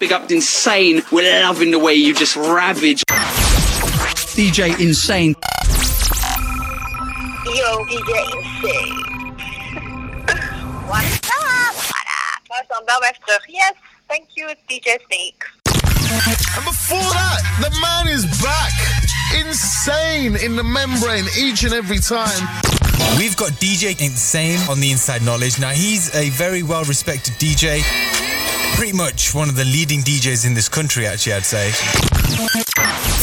Big up Insane. We're loving the way you just ravage. DJ Insane. Yo, DJ Insane. What is up? What up? Nou, dan bel mij terug. Yes, thank you, DJ Snake. And before that, the man is back. Insane in the membrane each and every time. We've got DJ Insane on the Inside Knowledge. Now, he's a very well respected DJ. Pretty much one of the leading DJs in this country, actually, I'd say.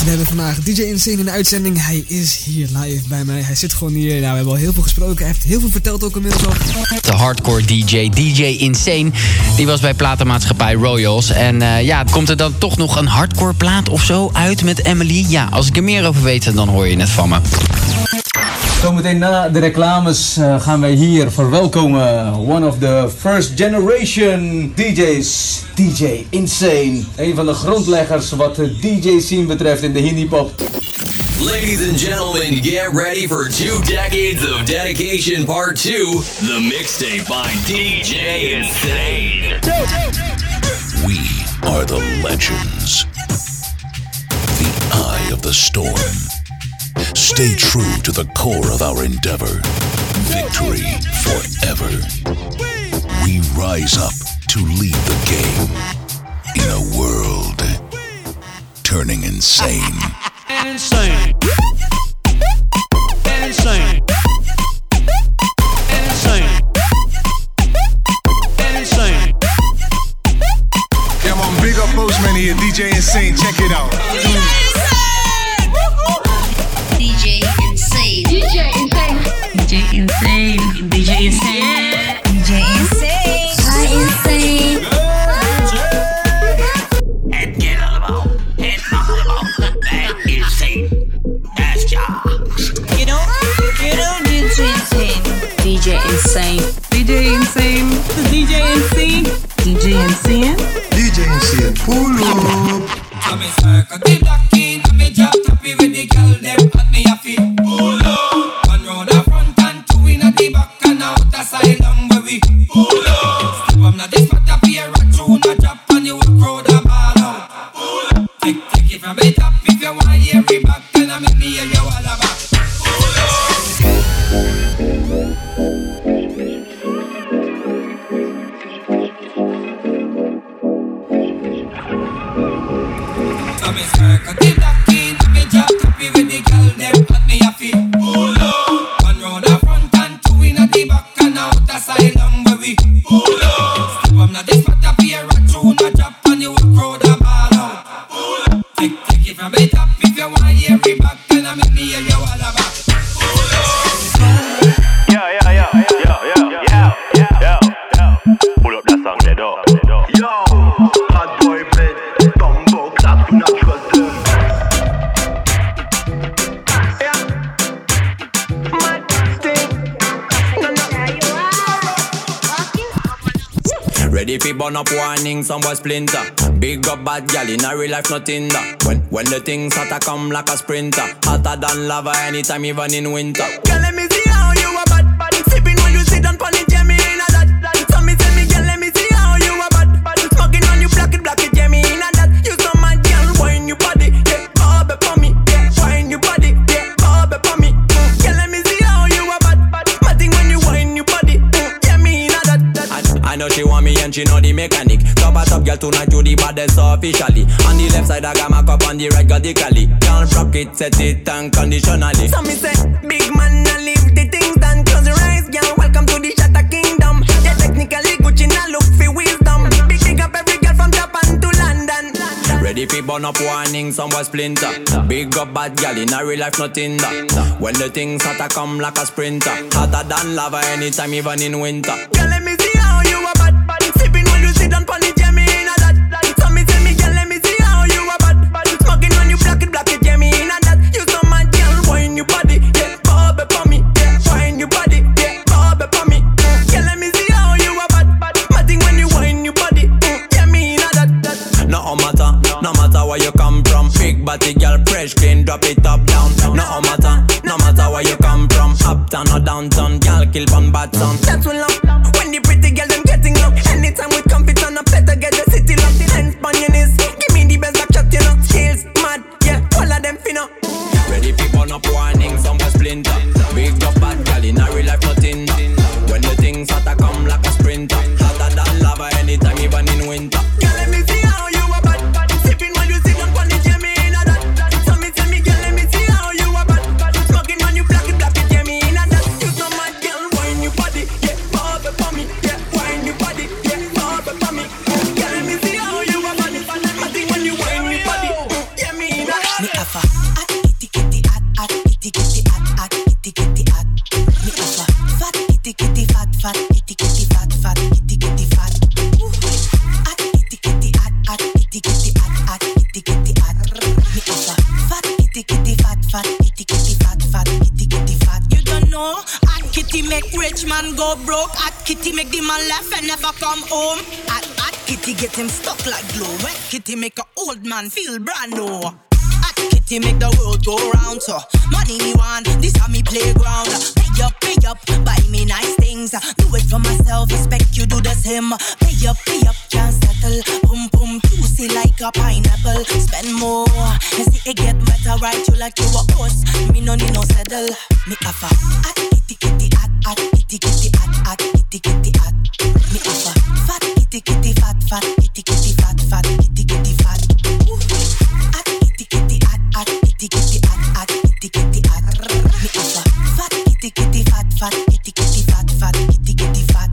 We hebben vandaag DJ Insane in de uitzending. Hij is hier live bij mij. Hij zit gewoon hier. Nou, we hebben al heel veel gesproken. Hij heeft heel veel verteld ook inmiddels al. De hardcore DJ, DJ Insane, die was bij platenmaatschappij Royals. En uh, ja, komt er dan toch nog een hardcore plaat of zo uit met Emily? Ja, als ik er meer over weet, dan hoor je het van me. Zometeen na de reclames uh, gaan wij hier verwelkomen one of the first generation DJ's, DJ Insane. Een van de grondleggers wat de DJ scene betreft in de Hindi pop. Ladies and gentlemen, get ready for two decades of dedication part two, the mixtape by DJ Insane. We are the legends. The eye of the storm. Stay true to the core of our endeavor. Victory forever. We rise up to lead the game in a world turning insane. Insane. Insane. Insane. Insane. Come on, big up Postman here, DJ Insane. Check it out. DJ Insane. DJ Insane. DJ Insane. DJ Insane, pull up. Some boy splinter. Big up bad gal in a real life, nothing that. When when the things hotter come like a sprinter, hotter than lava anytime, even in winter. Girl, let me see officially. On the left side I got my cup, on the right got the cali. Can't rock it, set it unconditionally. So me say, big man, I leave the things done. Close your eyes, girl. Welcome to the Shatter Kingdom. Yeah, technically Gucci now look for wisdom. Big big up every girl from Japan to London. Ready fi burn up warning, some splinter. Big up bad gal in a real life, nothing that. When the things hotter come like a sprinter, hotter than lava anytime, even in winter. fresh clean, drop it up down. No matter, no matter where you come from, uptown or downtown, girl kill one bad son. That's when love, when the pretty girl them getting up. Anytime we come fit on a better get the city locked. Hands on your knees, give me the best backshot, you know. Skills mad, yeah, all of them finna. Ready people up warning, some splinter. The man laugh and never come home. Hot, hot kitty get him stuck like glue. Wet kitty make a old man feel brand new. Hot kitty make the world go round. So money me want, this a me playground. Pay up, pay up, buy me nice things. Do it for myself, expect you do the same. Pay up, pay up, can't settle. Boom, boom, juicy like a pineapple. Spend more, and see it get better. Right, you like you a horse. Me no need no saddle. Me have a hot kitty kitty hot hot kitty kitty hot hot kitty kitty hot. Me have a fat kitty kitty fat fat kitty kitty fat fat kitty kitty fat. Hot kitty kitty hot hot kitty kitty hot hot kitty kitty hot. Me have a fat kitty kitty fat fat kitty kitty fat fat kitty kitty fat.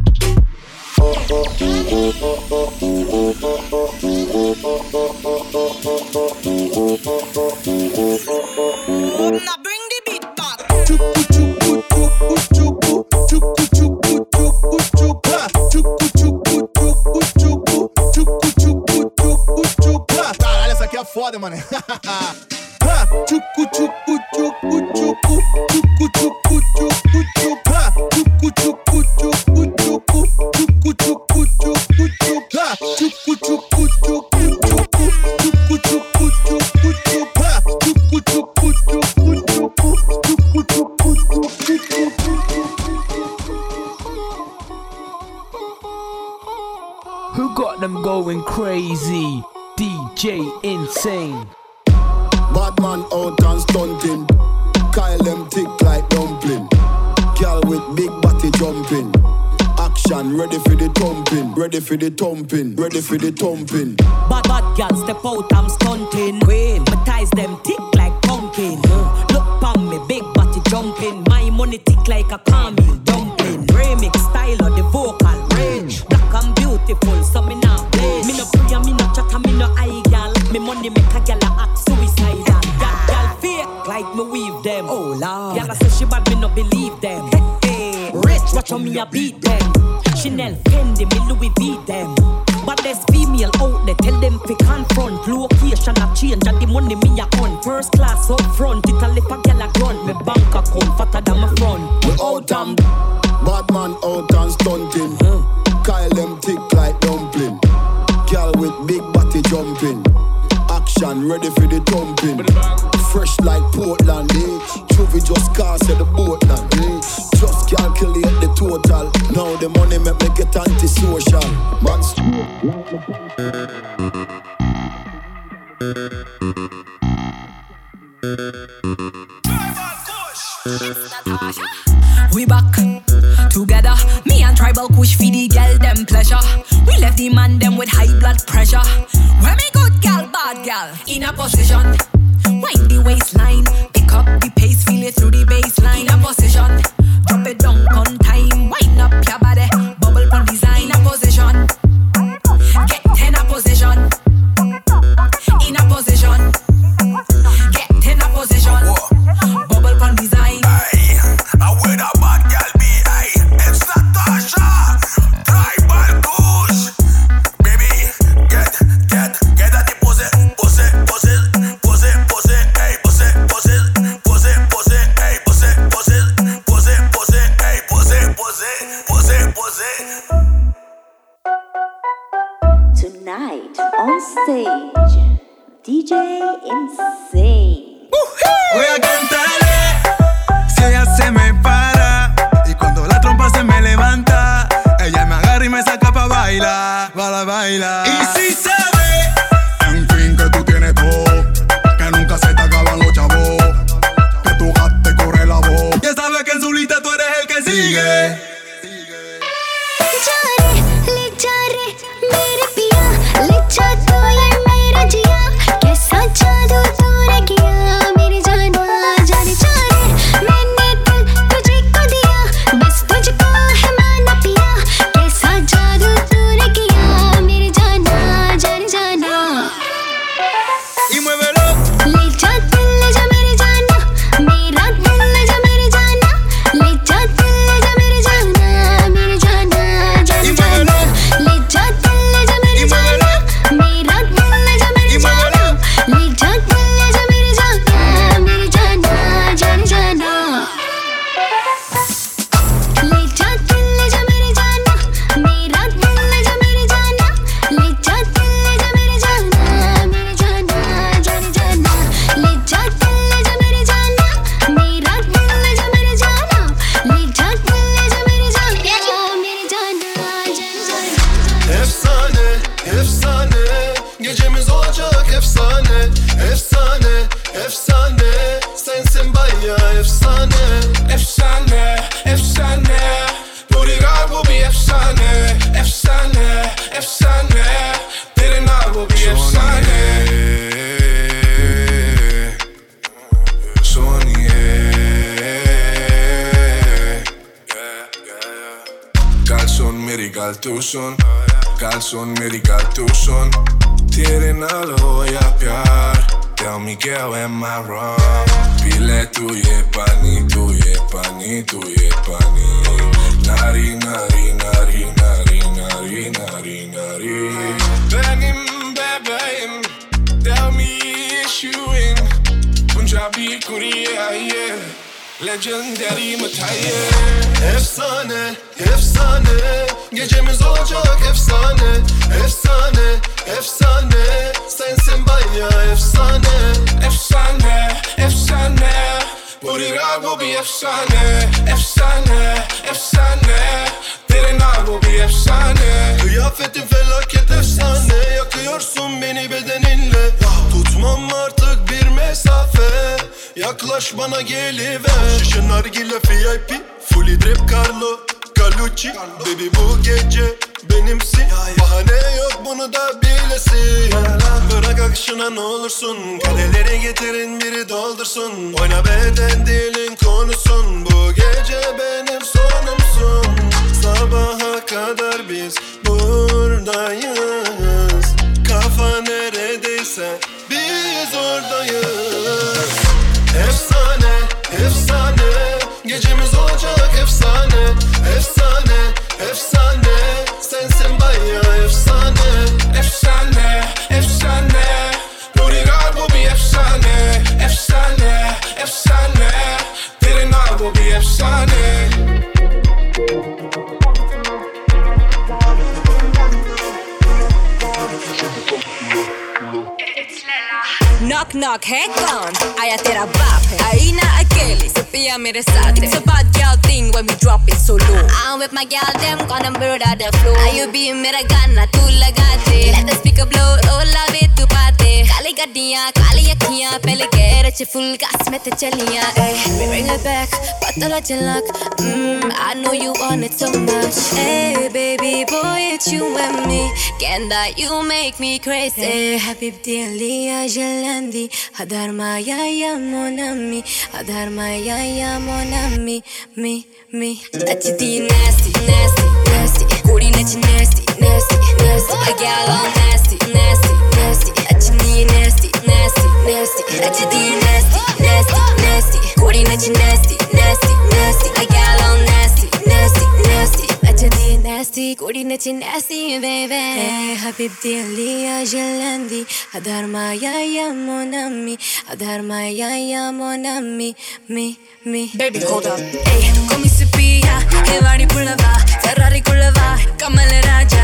Now essa aqui é foda, mano. Ha, tchucu, tchucu, tchucu, tchucu, tchucu, tchucu, tchucu, tchucu, ha, tchucu, tchucu, tchucu, tchucu, Ready for the thumping. Ready for the thumping. Bad bad girl step out, I'm stunting. Queen, my ties them thick like pumpkin. Uh, Look pon me, big body jumping. My money tick like a caramel dumpling. Remix style of the vocal range. Black and beautiful, so me not play. Me no pray, me no chat, me no eye gal. Me money make a gal a act suicidal. Gal, gal fake like me weave them. Oh lord. Gal a say she bad, me no believe them. Hey, rich, watch how me a beat them. Chanel, Fendi, me Louis V them. But there's female out there, tell them fi confront. Location a change and the money me a on. First class up front, it a lip a gal a grunt. Me bank account fatter than my front. We out and bad man out and stunting. Kyle them thick like dumpling. Girl with big body jumping. Action ready for the thumping. Fresh like Portland, eh? Trophy just cast the boatland, eh? Just calculate. Now the money make me get antisocial. Man, We back together. Me and tribal kush feed the girl them pleasure. We left the man them with high blood pressure. When me good gal, bad gal, in a position. Wind the waistline, pick up the pace, feel it through the baseline. In a position, drop it down on time. Wind up your body, Tonight on stage, DJ Insane. Voy a cantarle si ella se me para y cuando la trompa se me levanta, ella me agarra y me saca pa' bailar, para bailar. Y si sabe, en fin que tú tienes todo, que nunca se te acaban los chavos, que tu gat te corre la voz. Ya sabes que en su lista tú eres el que sigue. जो तू है मेरा जिया कैसा जादू तू सुन गल सुन मेरी गल तू सुन तेरे नाल होया प्यार Tell me girl am I wrong पी ले तू ये पानी तू ये पानी तू ये पानी नारी नारी नारी नारी नारी नारी नारी Benim bebeğim Tell me issuing Punjabi Kore'ye Legendary Mataye Efsane, efsane. Gecemiz olacak efsane. Efsane, efsane. Sensin bayağı efsane. Efsane, efsane. Burirar bu bir efsane. Efsane, efsane Derin ağ bu bir efsane. Kıyafetin felaket efsane Yakıyorsun beni bedeninle. Tutmam artık bir mesafe Yaklaş bana geliver. Şişe nargile VIP Fully drip Carlo Galucci Baby bu gece benimsin. Bahane yok bunu da bilesin. Bırak akışına ne olursun. Kadeleri getirin biri doldursun. Oyna beden dilin konusun Bu gece benim sonumsun Sabaha kadar biz buradayız. Kafa neredeyse biz oradayız. Efsane, efsane. Gecemiz olacak efsane. Efsane, efsane. Sensin bayağı efsane. Efsane, efsane. Burirar bu bir efsane. Efsane, efsane. Derin bu bir efsane Knock knock है कौन आया तेरा बाप है आई ना अकेली से पिया मेरे साथ It's a bad girl thing when we drop it so low I'm with my girl them gonna murder the flow Are you be मेरा गाना तू लगा दे Let the speaker blow oh love it तू पाते ਕਾਲੀ ਗੱਡੀਆਂ ਕਾਲੀ ਅੱਖੀਆਂ ਪਹਿਲੇ ਗੈਰ ਚ ਫੁੱਲ ਚੱਲੀਆਂ bring it back ਪਤਾ ਚਲਕ mm i know you want it so much hey baby boy it's you and me ਕਹਿੰਦਾ you make me crazy? Happy حبيبتي اللي يا جلندي هدر معايا يا مونامي هدر معايا يا مونامي مي مي nasty nasty ਕੁੜੀ ਨੱਚ nasty nasty nasty. I get nasty nasty nasty nasty nasty أجدي nasty nasty nasty قولي نجي nasty nasty nasty A gal all nasty nasty nasty أجدي nasty قولي نجي nasty baby حبيبتي اللي يا جلندي هدار ما يا يا mon ami هدار ما يا يا mon ami me me baby hold up hey come si pia Priya ஹே வாடி புள்ளவா ஃபெராரிக்குள்ளவா கமல் ராஜா.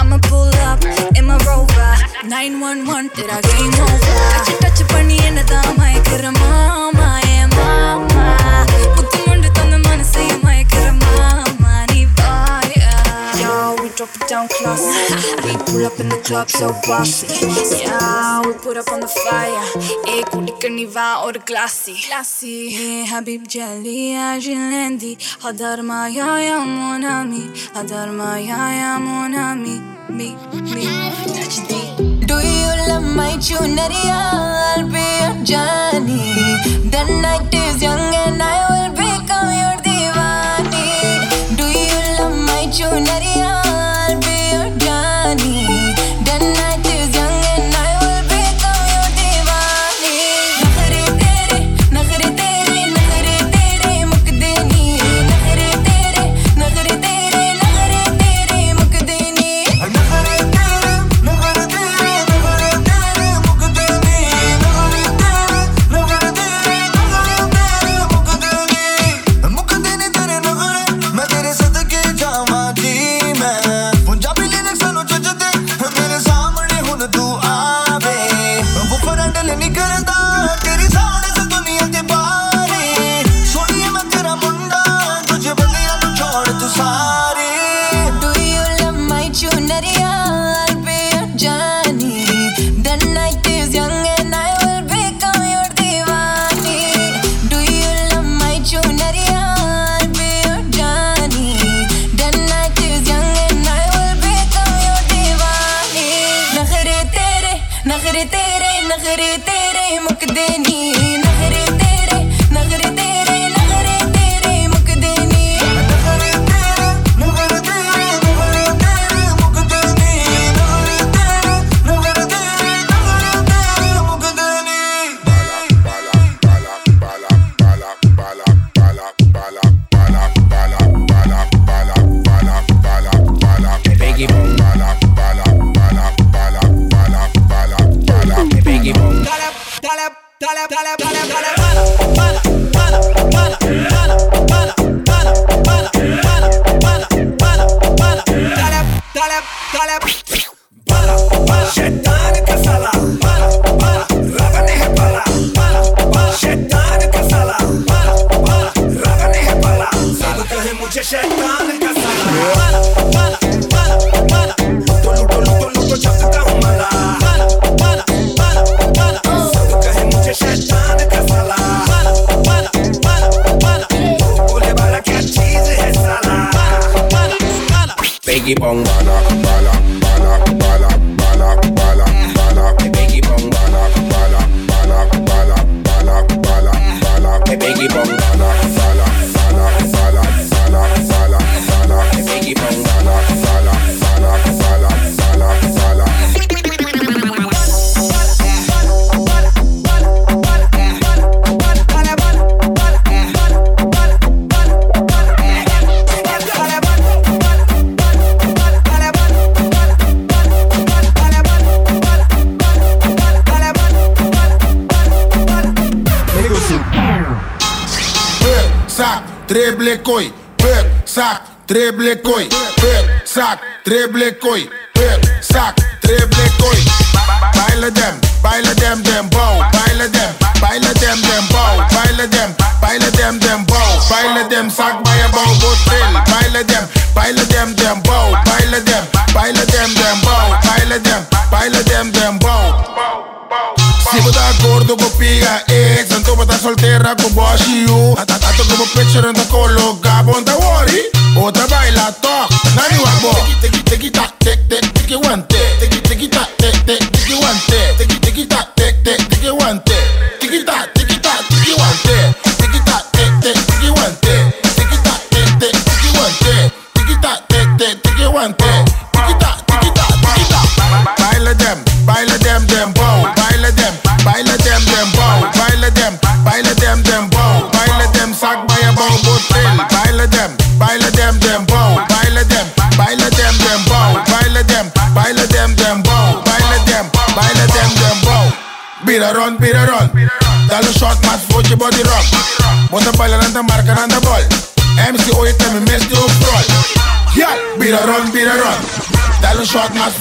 அம்மா pull up எம் ரோவா nine one one திரா game over touch பண்ணி என்ன தான் மயக்கிற மாமா ஏ மாமா. We drop it down classy. We pull up in the club so bossy. Yeah, we put up on the fire. Eh, kudik ni va or glassy. Glassy. Eh, Habib Jelly, Ajilendi. Hadar ma ya ya mon ami. Hadar ma ya ya mon ami. Me, me, Do you love my chunaria? I'll be your Johnny. The night is young and I will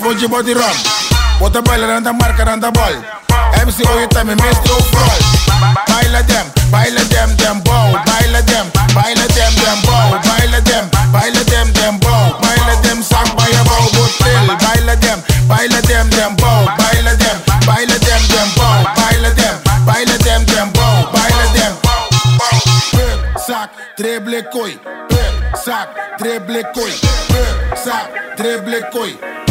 spongy body rum. Water boiler and the marker and the ball. MC all your Mr. Brawl. Baila them, baila them, them bow. Baila them, baila them, them bow. Baila them, baila them, them bow. Baila them, sang by a bow, hotel. Baila them, baila them, them bow. Baila them, baila them, them bow. Baila them, baila bow. Baila them. Sac, treble koi. Sac, treble koi. Sac, treble.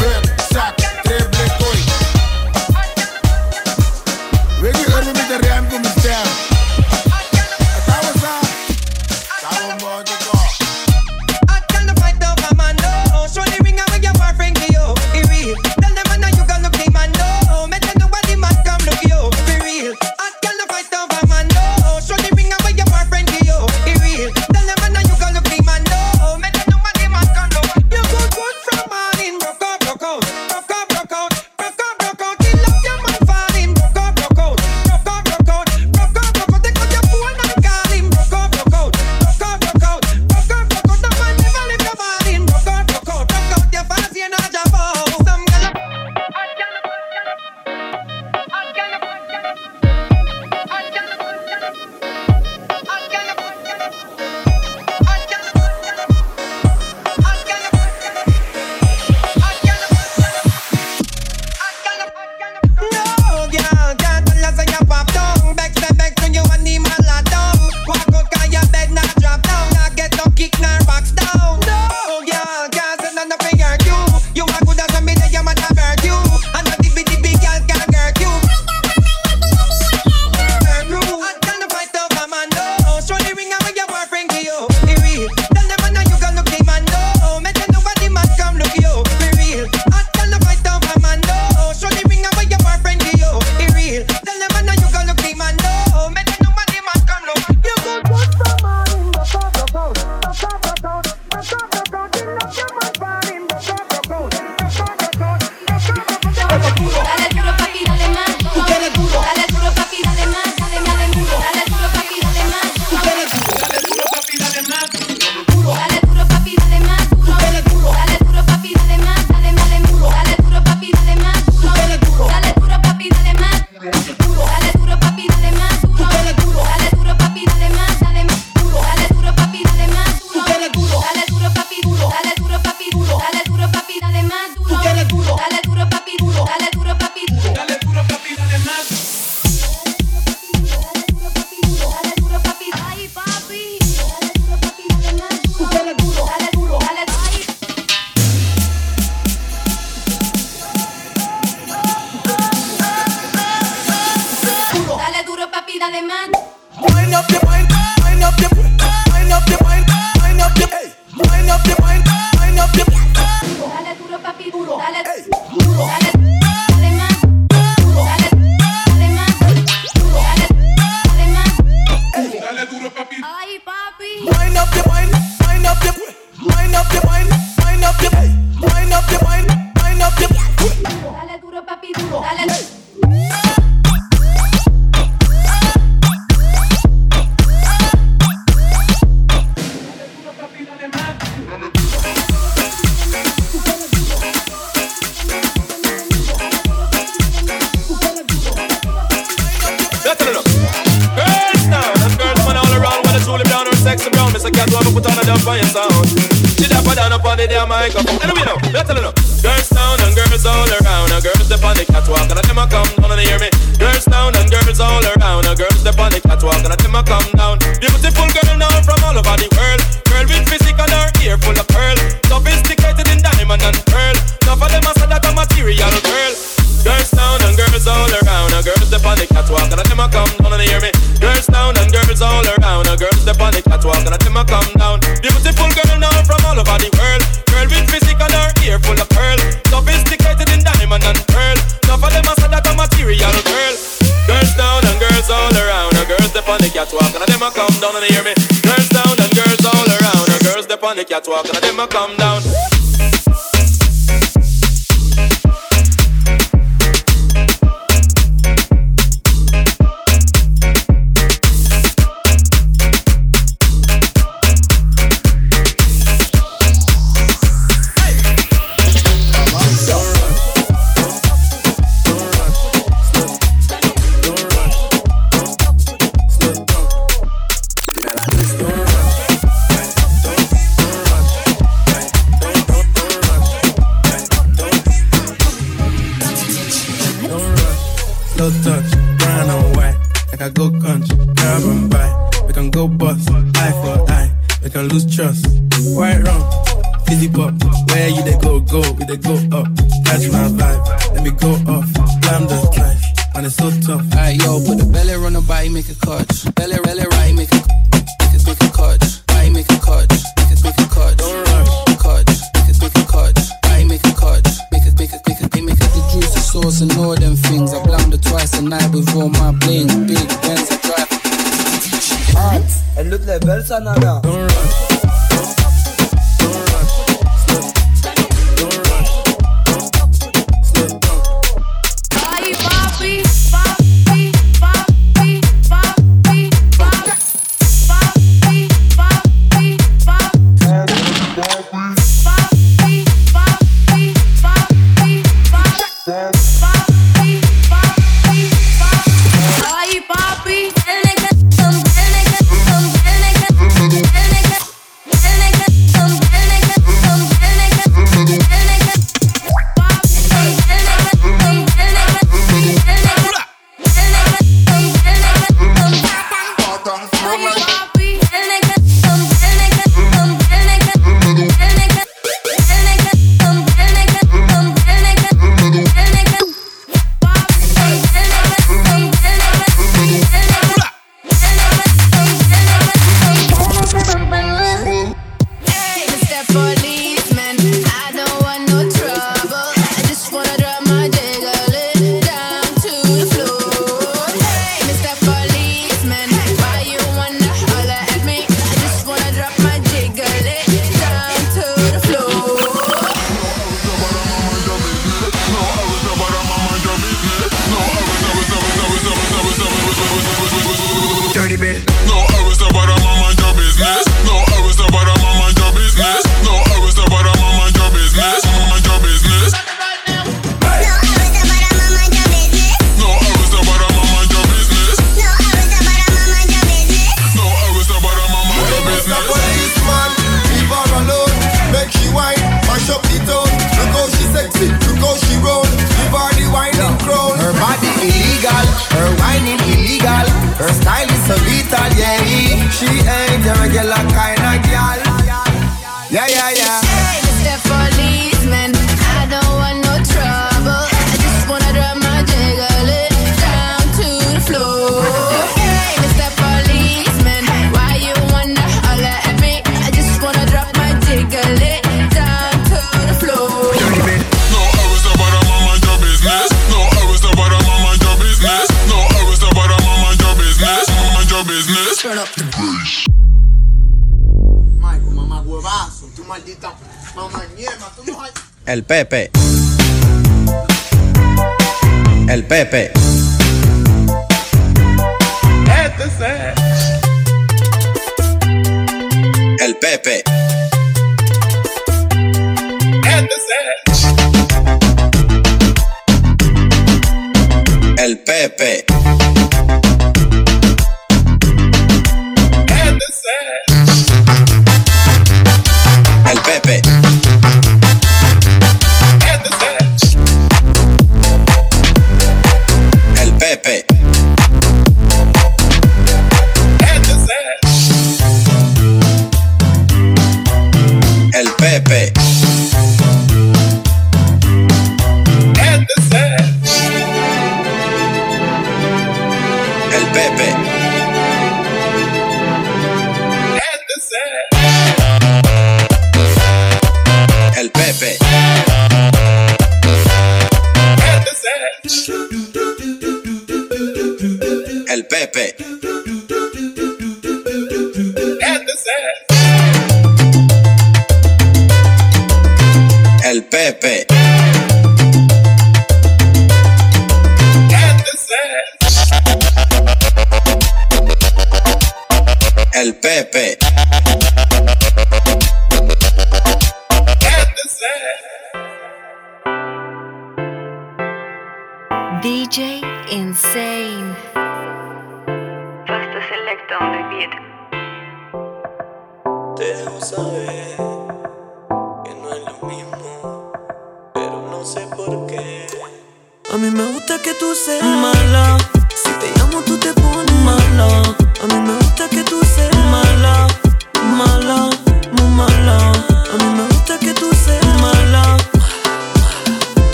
down and hear me. Girls down and girls all around. And girls step on the catwalk and them a come down.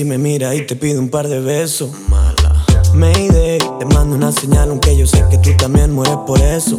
si me mira y te pide un par de besos. Mala. Mayday, te mando una señal, aunque yo sé que tú también mueres por eso.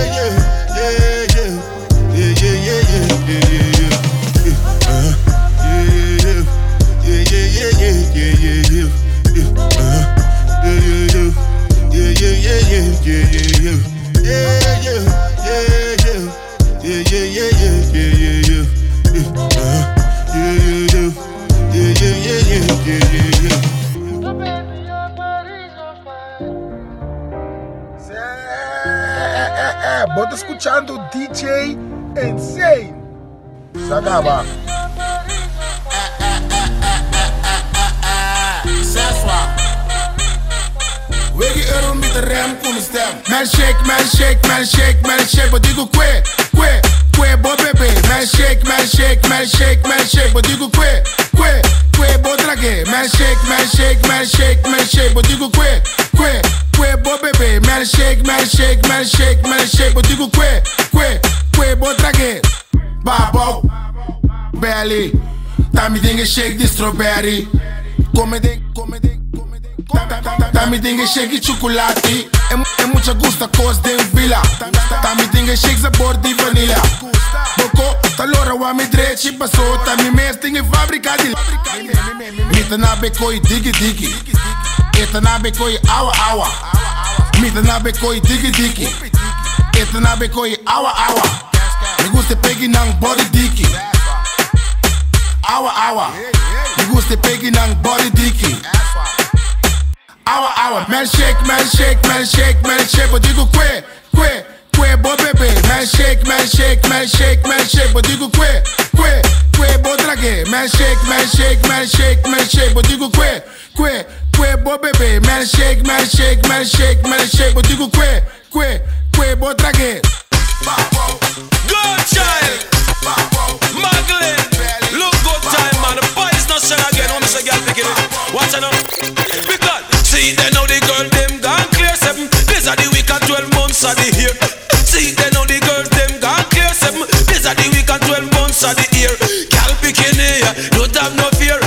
Sagaba. Wiggy euro met de rem, koele stem. Man shake, man shake, man shake, man shake. Wat digo kwe, kwe, kwe, bo bebe. Man shake, man shake, man shake, man shake. Wat digo kwe, kwe, kwe, bo drage. Man shake, man shake, man shake, man shake. Wat digo kwe, kwe, kwe, bo bebe. Man shake, man shake, man shake, man shake. Wat digo kwe, kwe, kwe, bo drage. Babo, belly. Tami dinge shake the strawberry. Come ding, come ding. Tami dinge shake e chocolate. É, é muita gusta cos de vila. Tami dinge shake sabor de vanilha. Boko, talora wa mi Passou, tami mes dinge fábrica de Mita na bekoi digi digi Eta na bekoi awa awa. Mita na bekoi digi digi Eta na bekoi awa awa Mi gusta pegi nang body diki Awa awa Mi gusta pegi nang body diki Awa awa Man shake, man shake, man shake, man shake Eu digo que, que, que bo bebê Man shake, man shake, man shake, man shake Eu digo que, que, que bo drague Man shake, man shake, man shake, man shake Eu digo que, que, que bo bebê Man shake, man shake, man shake, man shake Eu digo que, que, que bo drague Bah, bah. Good child. Look good time. The boys not again. Girl. Watch it. Because see they know the gone clear the week and twelve months of the year. See they know the gone clear the week and twelve months of the year. Girl. Don't have no fear.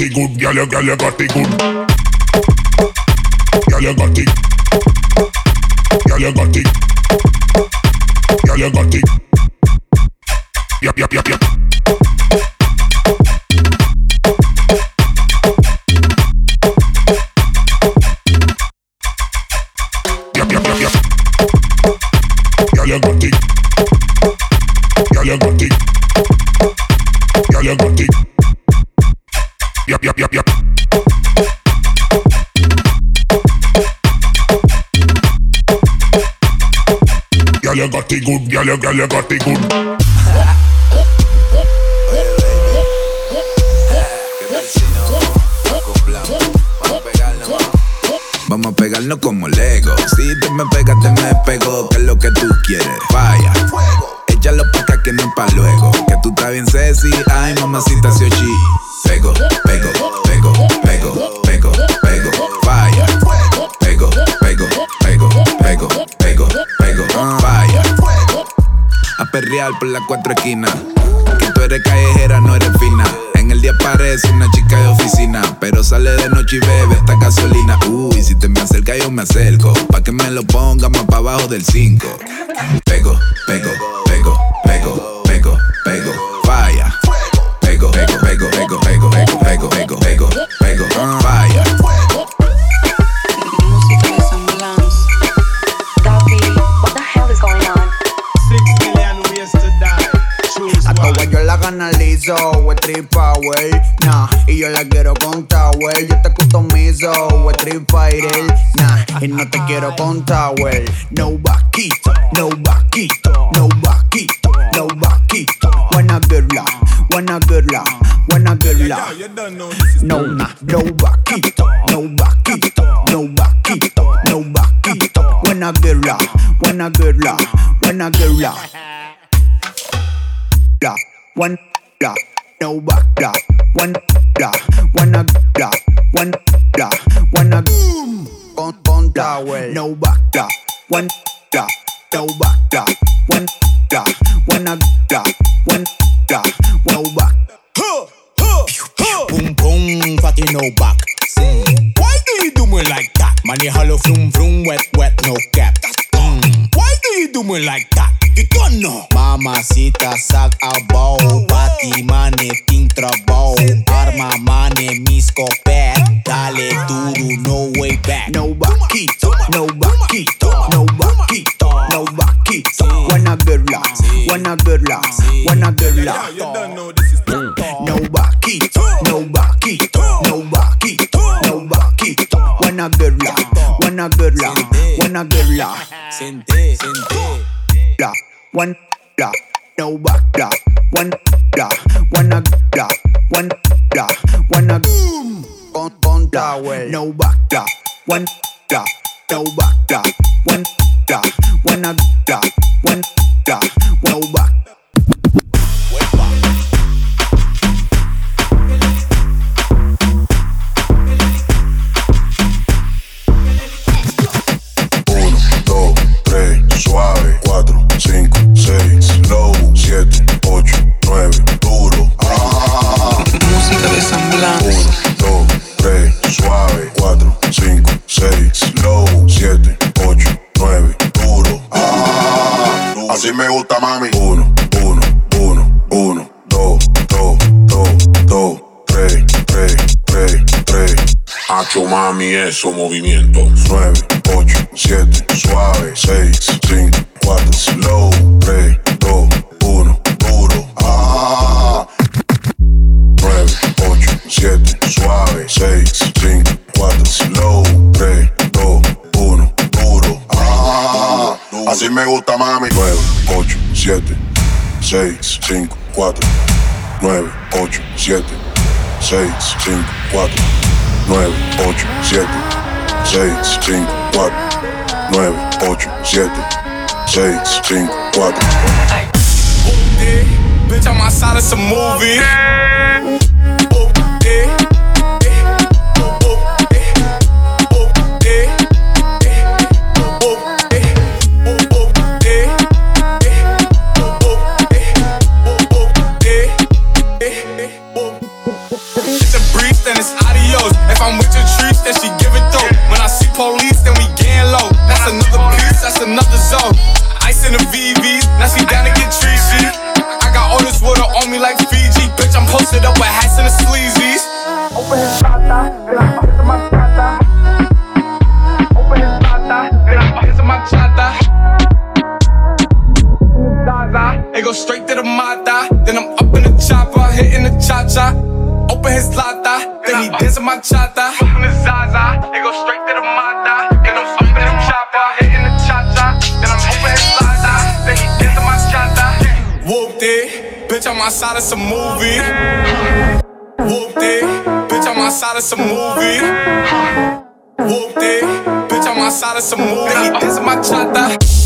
It good, girl, you, girl, you got it good. Got it good. Vamos a pegarnos como Lego. Si te me pegas, te me pego. Que es lo que tú quieres. Vaya. Échalo pa' acá que no es pa' luego. Que tú estás bien sexy. Ay, mamacita, si ochi. Pego, pego, pego, perrear por las cuatro esquinas. Que tú eres callejera, no eres fina. En el día parece una chica de oficina, pero sale de noche y bebe esta gasolina. Uy, si te me acercas yo me acerco, pa' que me lo ponga más pa' abajo del 5. Pego, pego, pego, pego, wey, nah Y yo la quiero contar, wey Yo te customizo, we tripa irel, nah Y no te quiero contar, wey No vaquito, no vaquito, no vaquito, no vaquito. Buena girla, buena girla, buena girla. No, nah, no vaquito, no vaquito, no vaquito, no vaquito. Buena girla, buena girla, buena girla. La, one la, no back la, one la, one a la, one la, one a con con la, no back la, one la, no back la, one la, one a la, one la, no back. huh huh Boom boom, fatty no back. Mm. Why do you do me like that? Money hollow vroom vroom, wet wet no cap. Mm. Why do you do me like that? Don't. Mamacita, sac a bow, bati mane, ting trabaw, arma mane, mis copet, dale duro, no way back. No vaquito, no vaquito, no vaquito, no vaquito. Buena girla, buena girla, buena girla. No vaquito, no vaquito, no vaquito, no vaquito. Buena girla, buena girla, buena girla. Senté, senté. La, one da, no back da, one da, one a da, one da, one a boom, bon bon da. way, no back da, one da, no back da, one da, one a da, one da, no back. 6, low, 7, 8, 9, duro. Ah, así me gusta, mami. 1, 1, 1, 1, 2, 2, 2, 2, 3, 3, 3, 3. Hacho, mami, eso, movimiento. 9, 8, 7, suave, 6, 5, 4, slow, 3, 2, 1, duro. Ah, 9, 8, 7, suave, 6, 5, 4, slow. 3, 2, 1, puro. Ah, así me gusta, mami. 9, 8, 7, 6, 5, 4. 9, 8, 7, 6, 5, 4. 9, 8, 7, 6, 5, 4. 9, 8, 7, 6, 5, 4. Bitch, I'm outside, of some movie. side of some movie. Whooped it, bitch, I'm outside of some movie. Whooped it, bitch, I'm outside of some movie. This is my chanta.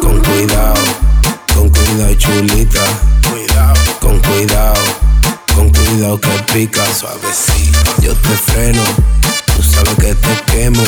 Con cuidado, con cuidado chulita. Con cuidado, con cuidado que pica suavecito. Yo te freno, tú sabes que te quemo.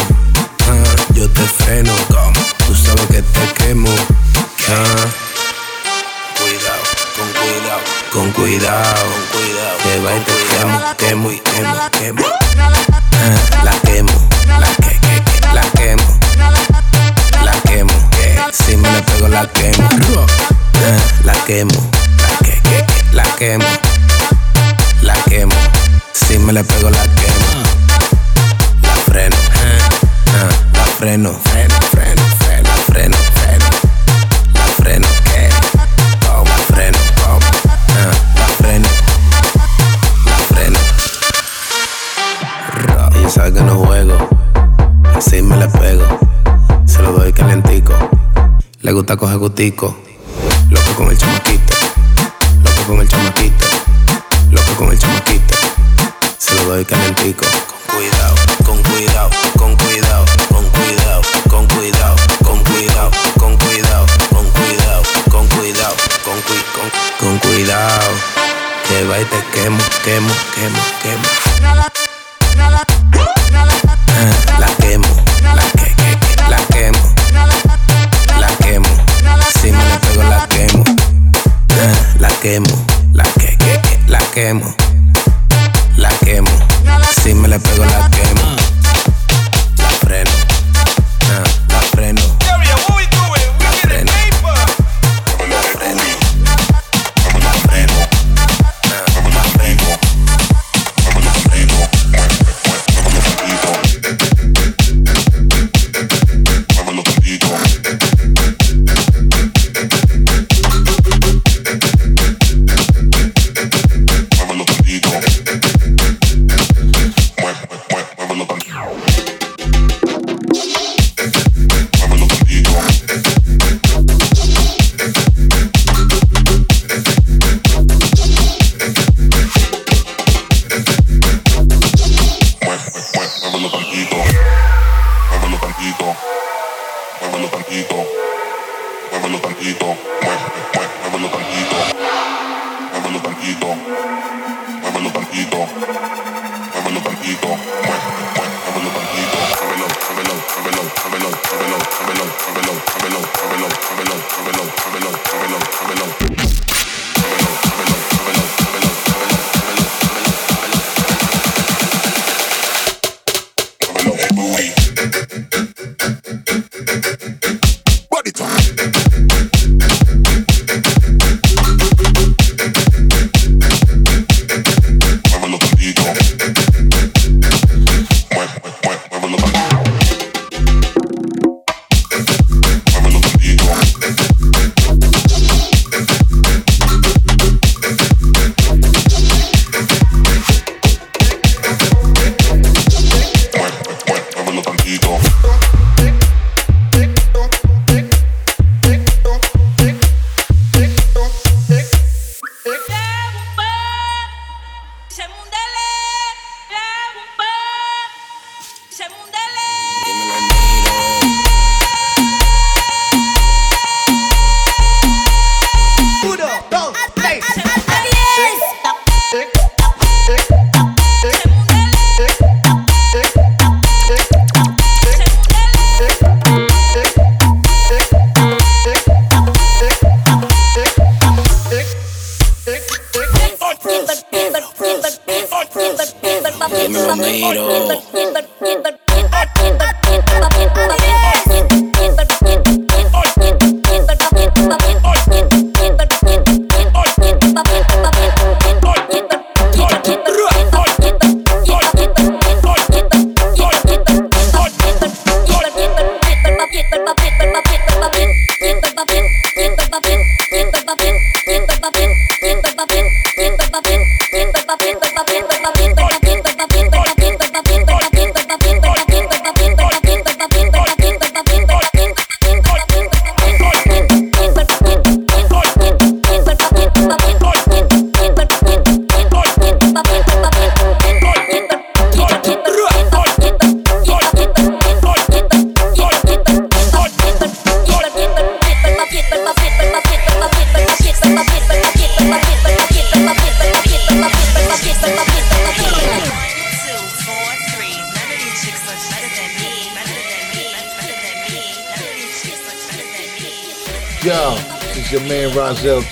momentico.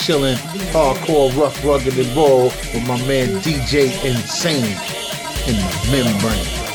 chilling, hardcore, rough, rugged, and raw with my man DJ Insane in the membrane.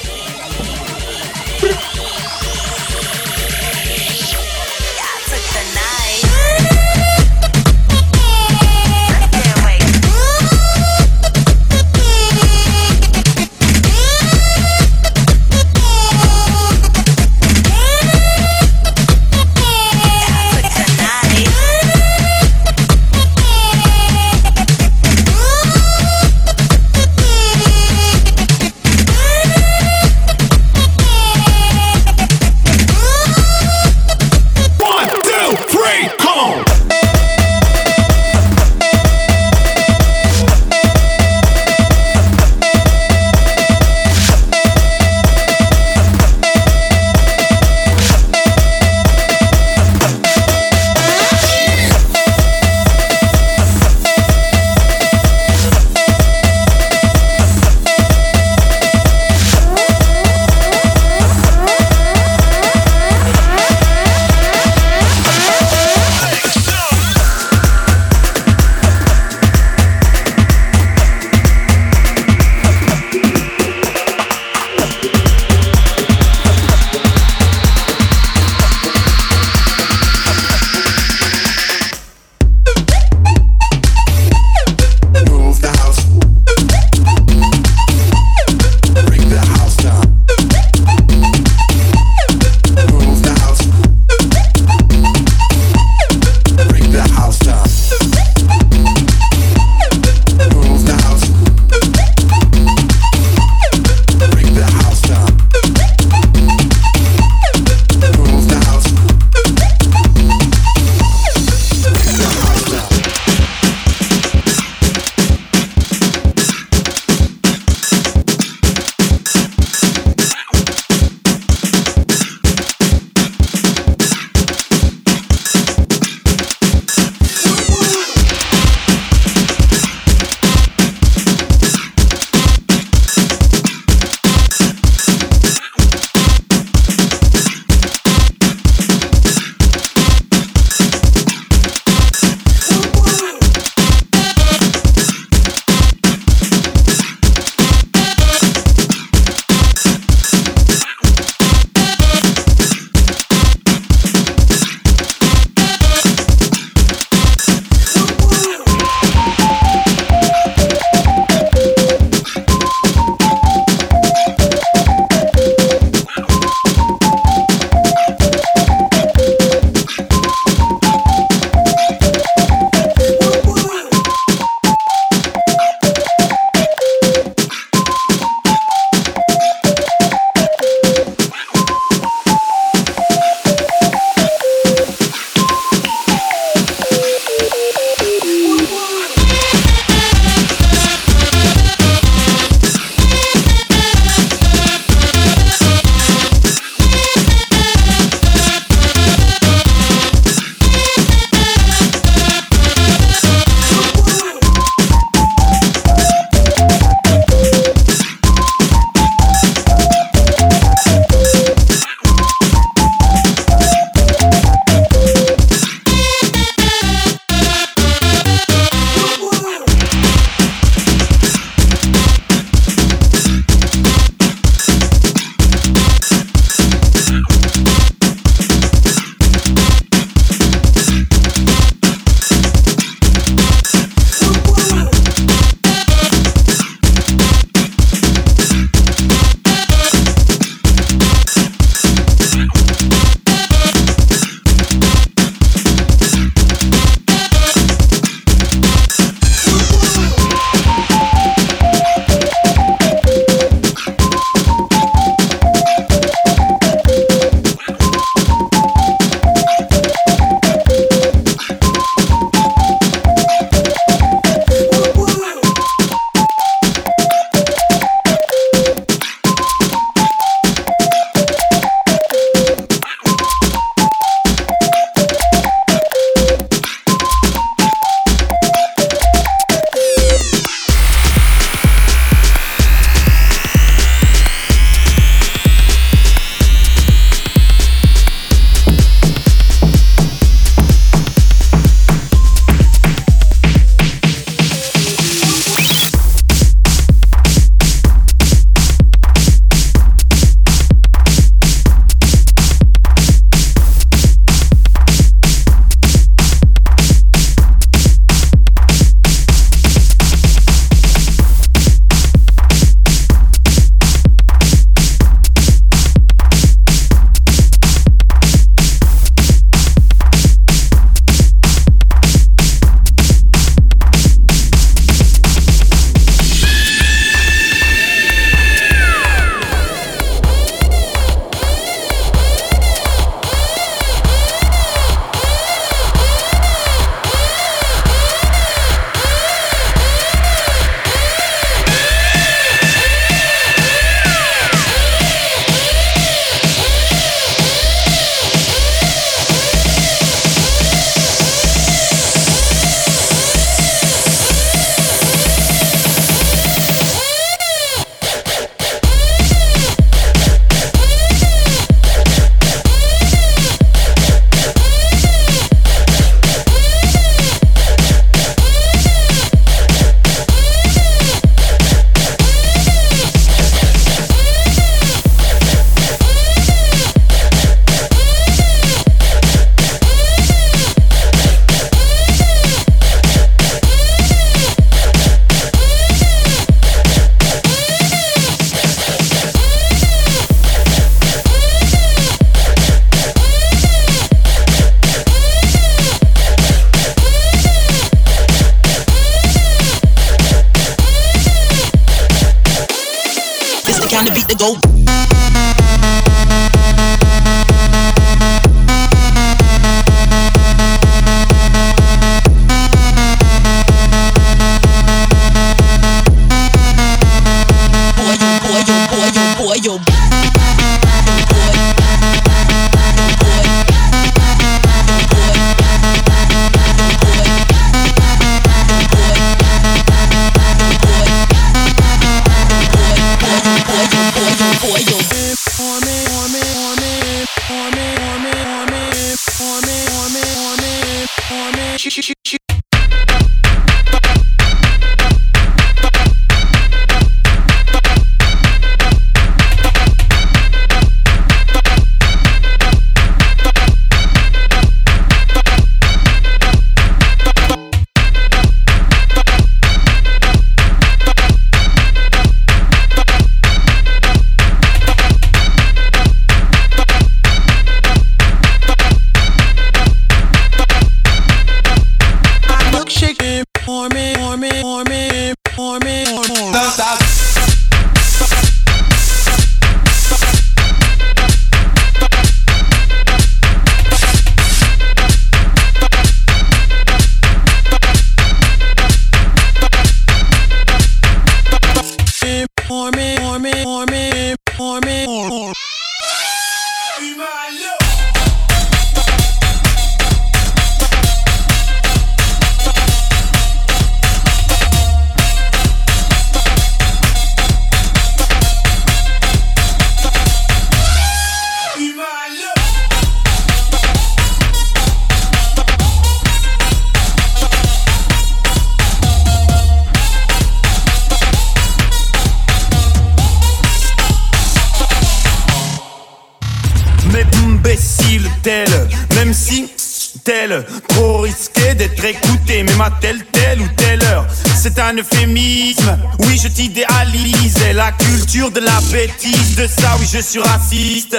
Trop risqué d'être écouté, même à telle, telle ou telle heure. C'est un euphémisme, oui je t'idéalise, la culture de la bêtise, de ça oui je suis raciste.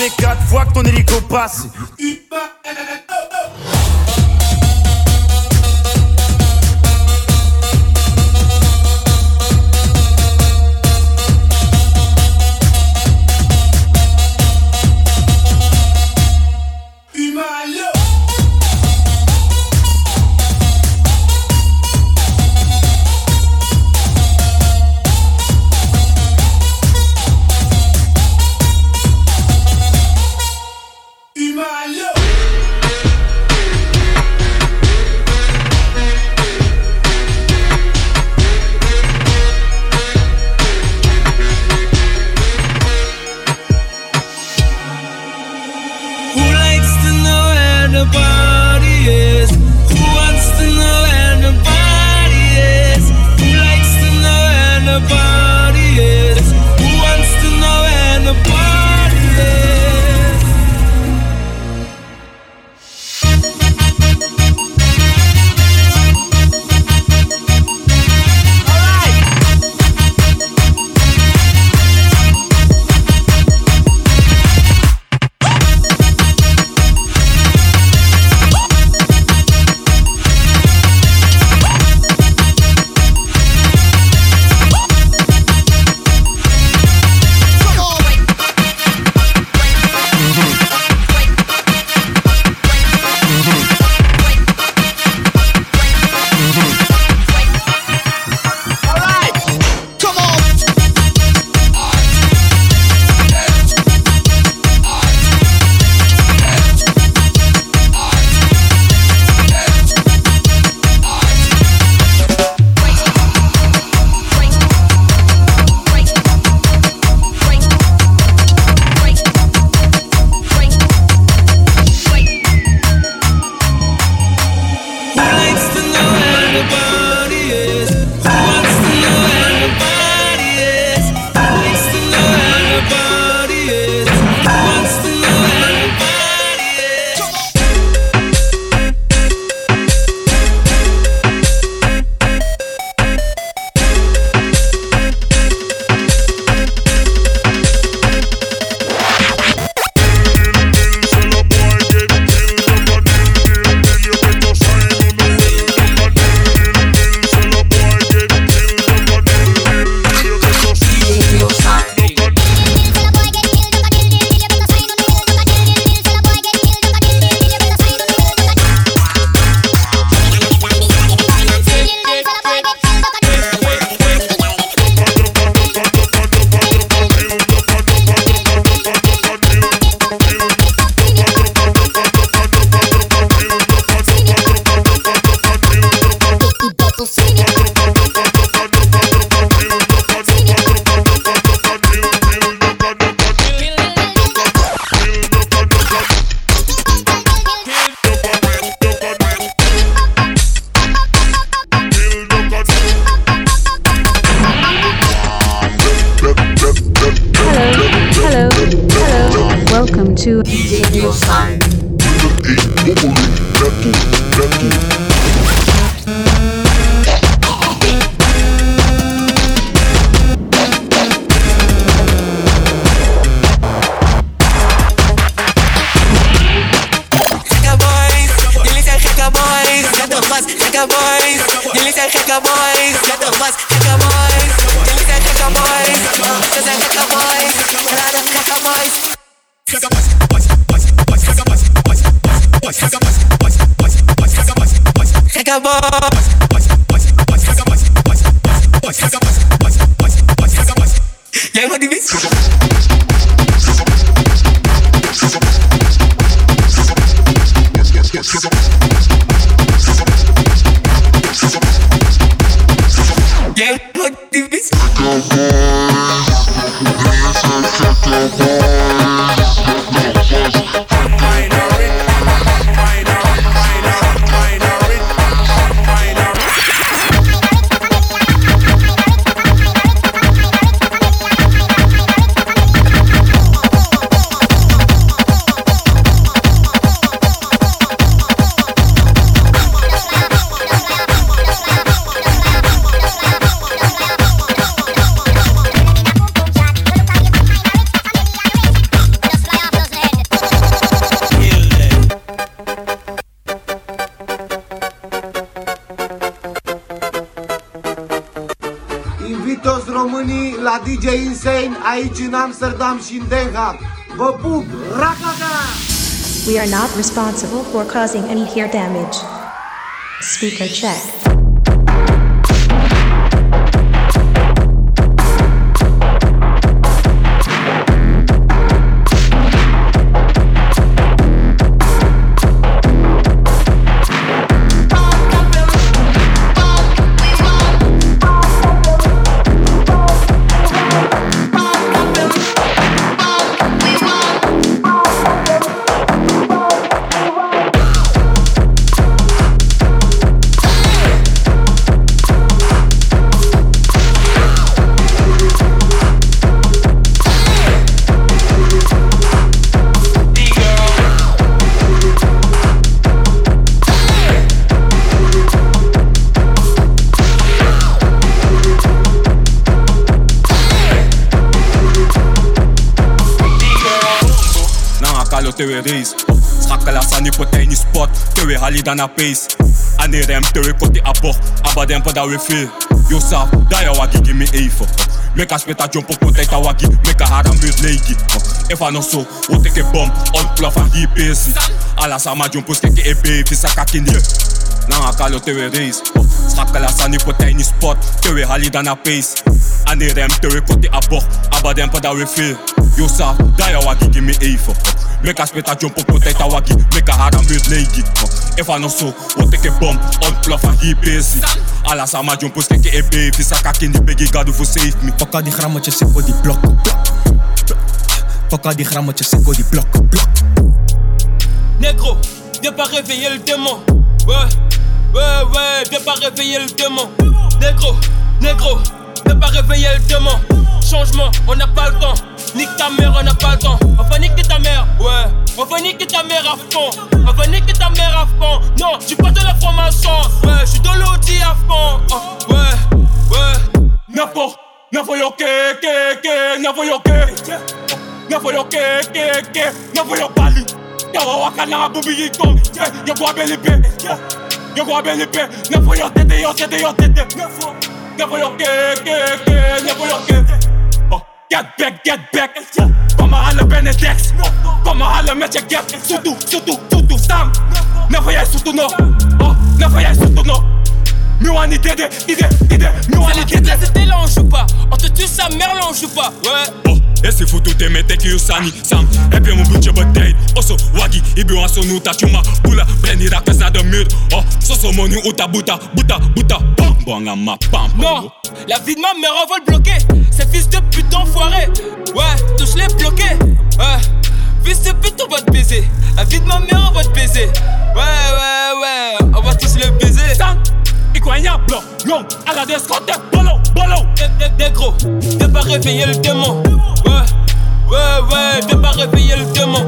Fait quatre fois que ton hélico passe. Amsterdam și în Den Haag. Vă pup! We are not responsible for causing any hair damage. Speaker check. töwe race Schakkelaars aan die partij niet spot. Töwe hali a pace. Aan die rem töwe kotti a bocht Abba den pa da we veel Yosaf, da give me even Make a spit a jump protect a waki Make a hard a mute naked If I no so, take a bomb Unpluff a hip pace Alla sama jump up, skeke e baby Saka kindi Nan a kalo töwe race Schakkelaars aan die partij niet spot. Töwe hali dan a pace. Aan die rem töwe kotti a bocht Abba Daya waki me A4 a waki Make a hard and If I know so, we'll take a bomb Unpluff and he busy Alla sama jump, a baby kindi God save me. Fuck al die grammetjes, ik wil blok Negro, viens pas réveiller le démon. Ouais, ouais, ouais, viens pas réveiller le démon. Negro, negro, viens pas réveiller le démon. Changement, on n'a pas le temps. Nique ta mère, on n'a pas le temps. On va nique ta mère, ouais. Enfin, nique ta mère à fond. On va nique ta mère à fond. Non, je suis pas de la formation. Ouais, je suis dans l'audi à fond. Ah, ouais, ouais. N'importe, n'importe, que, que, que, n'importe, que. N'importe, que, que, que, n'importe, pas N'importe, ke, ke, nafo yo Oh, Get back, get back Kom maar halen Benedex Kom maar halen met je gap Soetu, soetu, soetu, sam Nafo jij soetu no Oh, nafo jij soetu no Dede, dede Miwani dede C'était là, on joue pas. On te tue sa mère, là, on joue pas. Ouais. Esse futu te mete ki usani Sam, epe mu buche bataille Oso wagi, ibi wanso nuta chuma Bula, prendi da casa de mur Oh, soso moni uta buta, buta, buta Bam, bonga ma pam Non, la vie de ma mère on va le bloquer. Ces fils de pute enfoirés. Ouais, touche les bloqués. Ouais, fils de pute, on va te baiser. La vie de ma mère on va te baiser. Ouais, ouais, ouais, on va tous le baiser. Blanc, long, à la descote, bolo, bolo Des gros, viens pas réveiller le démon. Ouais, Ouais, ouais, viens pas réveiller le démon.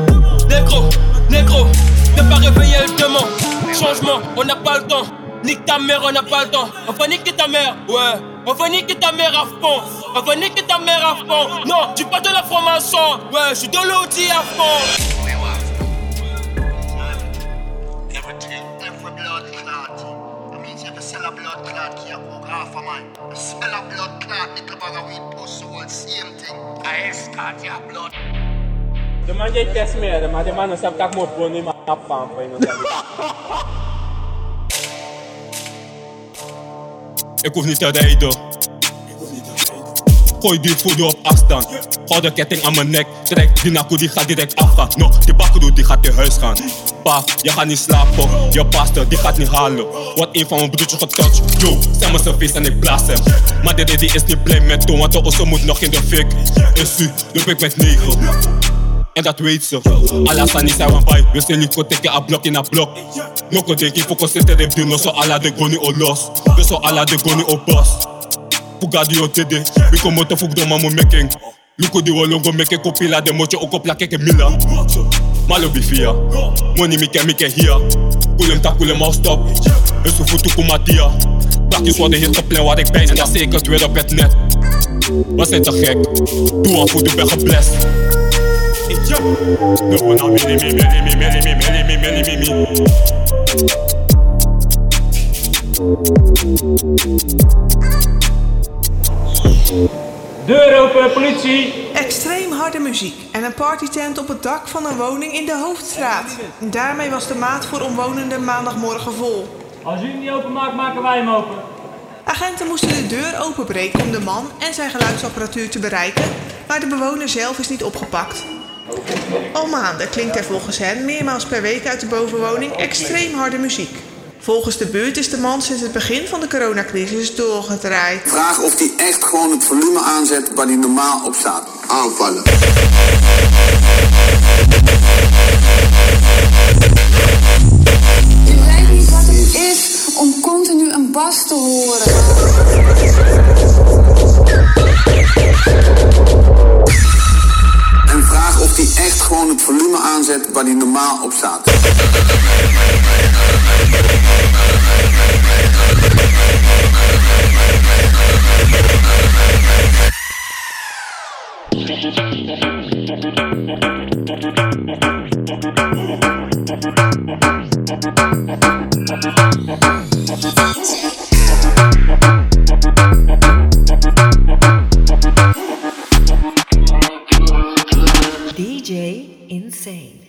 Négro, négro, viens pas réveiller le démon. Changement, on n'a pas le temps. Nique ta mère, on n'a pas le temps. On va niquer ta mère, ouais. On va niquer ta mère à fond. On va niquer ta mère à fond. Non, tu pas de la franc-maçon. Ouais, je suis dans l'audi à fond. smell of blood clot here go half a man. The smell of blood clot, nickel bag of weed post soul, same thing. I escort your blood. De man jeito que é merda, mas de man não sabe tá com uma boa e pampa aí, não sabe. Eu curto no teu dedo. Gooi die voodoo op afstand. Hou de ketting aan mijn nek. Trek die nakko die gaat direct afgaan. No, die bakkeroe die gaat in huis gaan. Pa, je gaat niet slapen. Je pastor die gaat niet halen. Wordt een van mijn broertjes getouched. Yo, zijn feest en ik blaas hem. Maar de die is niet blij met toen, want de osso moet nog in de fik. Is u, loop ik met negen. En dat weet ze. Alla staan niet zijn bij. We zijn niet konteken a blok in a blok. Noko denk ik focus in de duno so alla de goni o los. We so alla de goni o boss. Pugadi o tede. We kom moto fuk do mamo making. Luko di wolongo meke kopila de mila. Malo bifia. Money mi ken mi ken hier. Kulem ta kulem al stop. En zo voet kuma dia. Bakjes worden hier gepland waar ik ben en dan zeker het weer op het net. Was niet te gek. Doe aan voet, ik ben geblest. No me, me. Deur open, politie! Extreem harde muziek en een partytent op het dak van een woning in de Hoofdstraat. Daarmee was de maat voor omwonenden maandagmorgen vol. Als u hem niet openmaakt, maken wij hem open. Agenten moesten de deur openbreken om de man en zijn geluidsapparatuur te bereiken, maar de bewoner zelf is niet opgepakt. Al maanden klinkt er volgens hen meermaals per week uit de bovenwoning extreem harde muziek. Volgens de buurt is de man sinds het begin van de coronacrisis doorgedraaid. Vraag of hij echt gewoon het volume aanzet waar hij normaal op staat. Aanvallen. Je weet niet wat het is om continu een bas te horen. En vraag of hij echt gewoon het volume aanzet waar hij normaal op staat. DJ Insane.